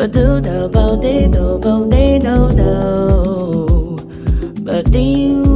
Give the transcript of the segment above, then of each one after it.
But do do bo dee do bo dee But do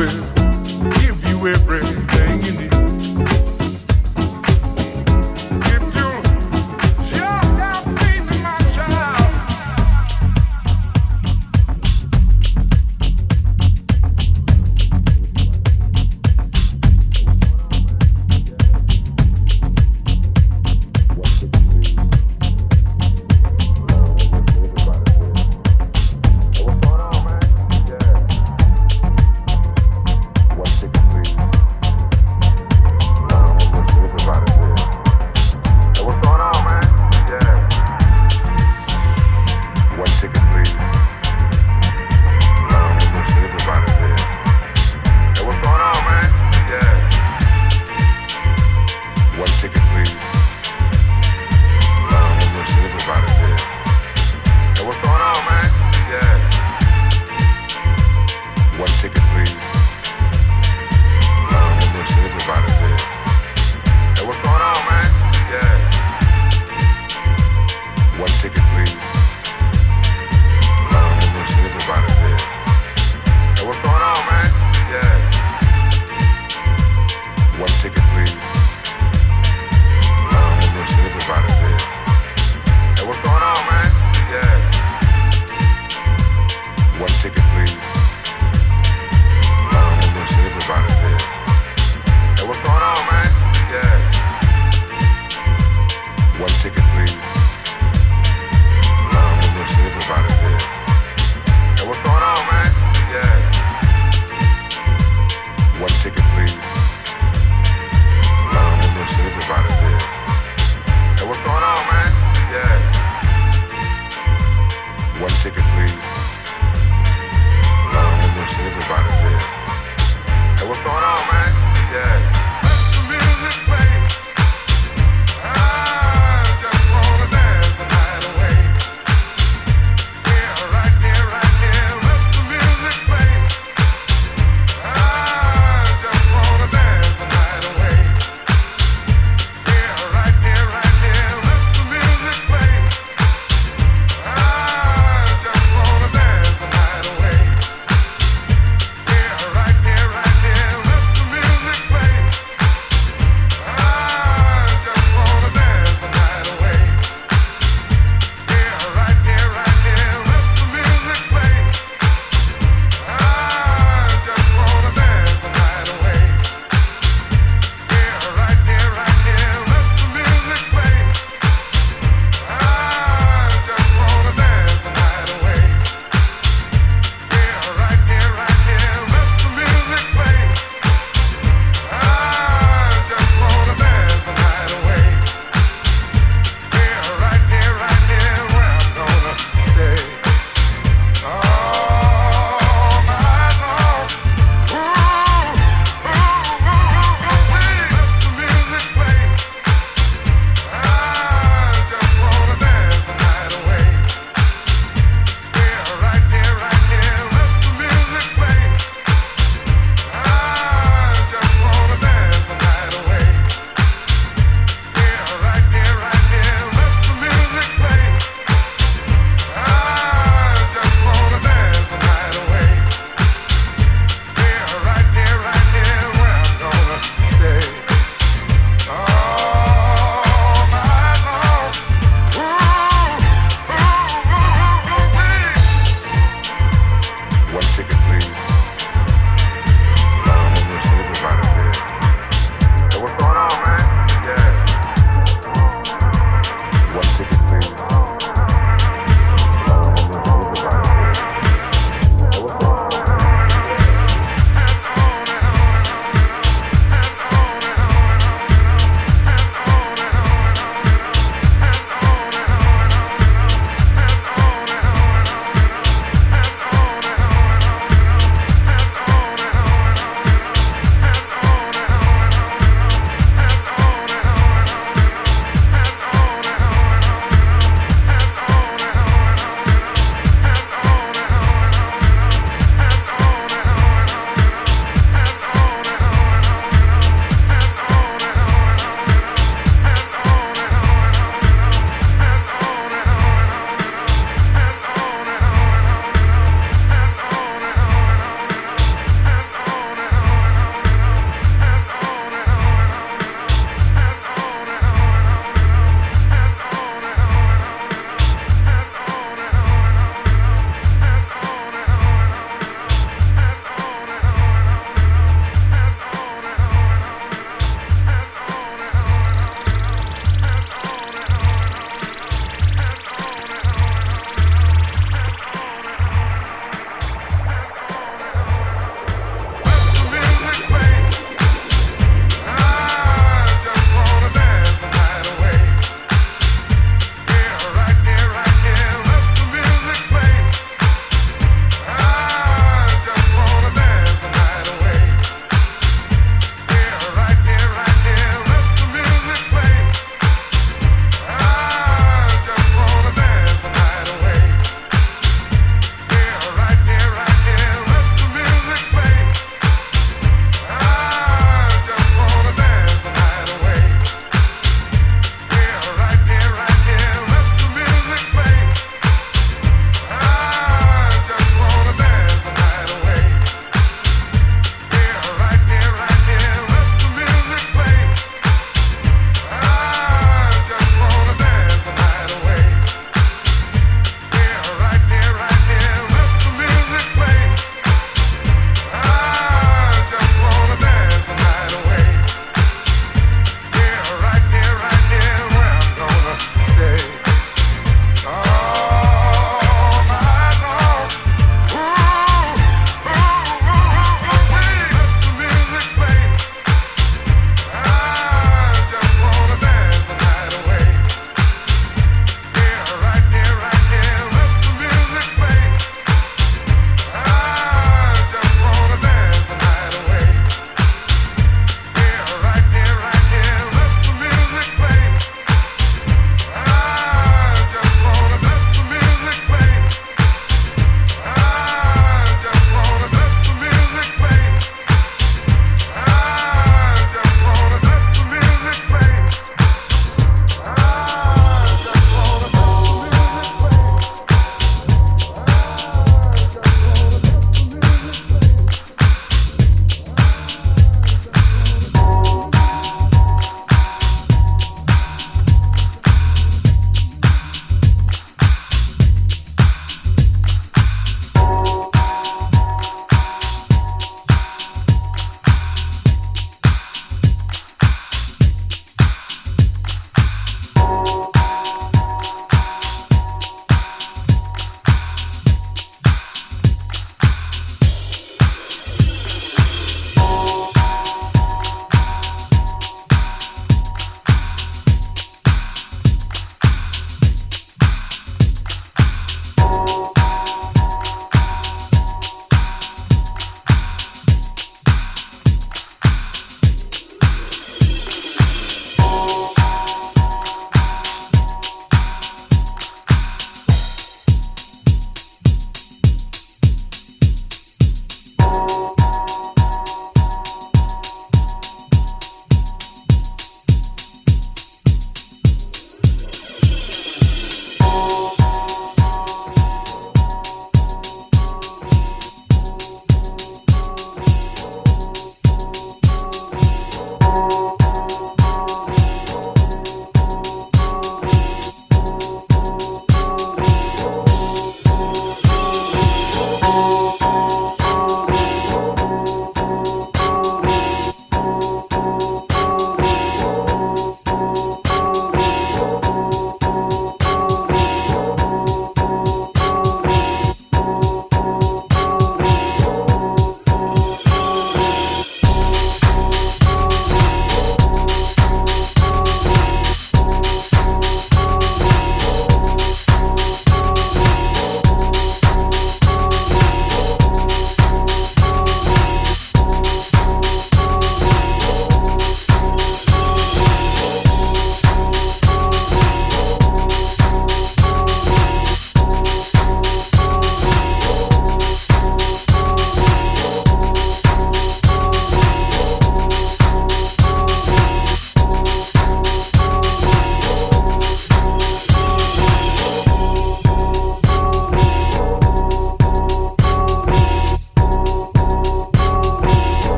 will.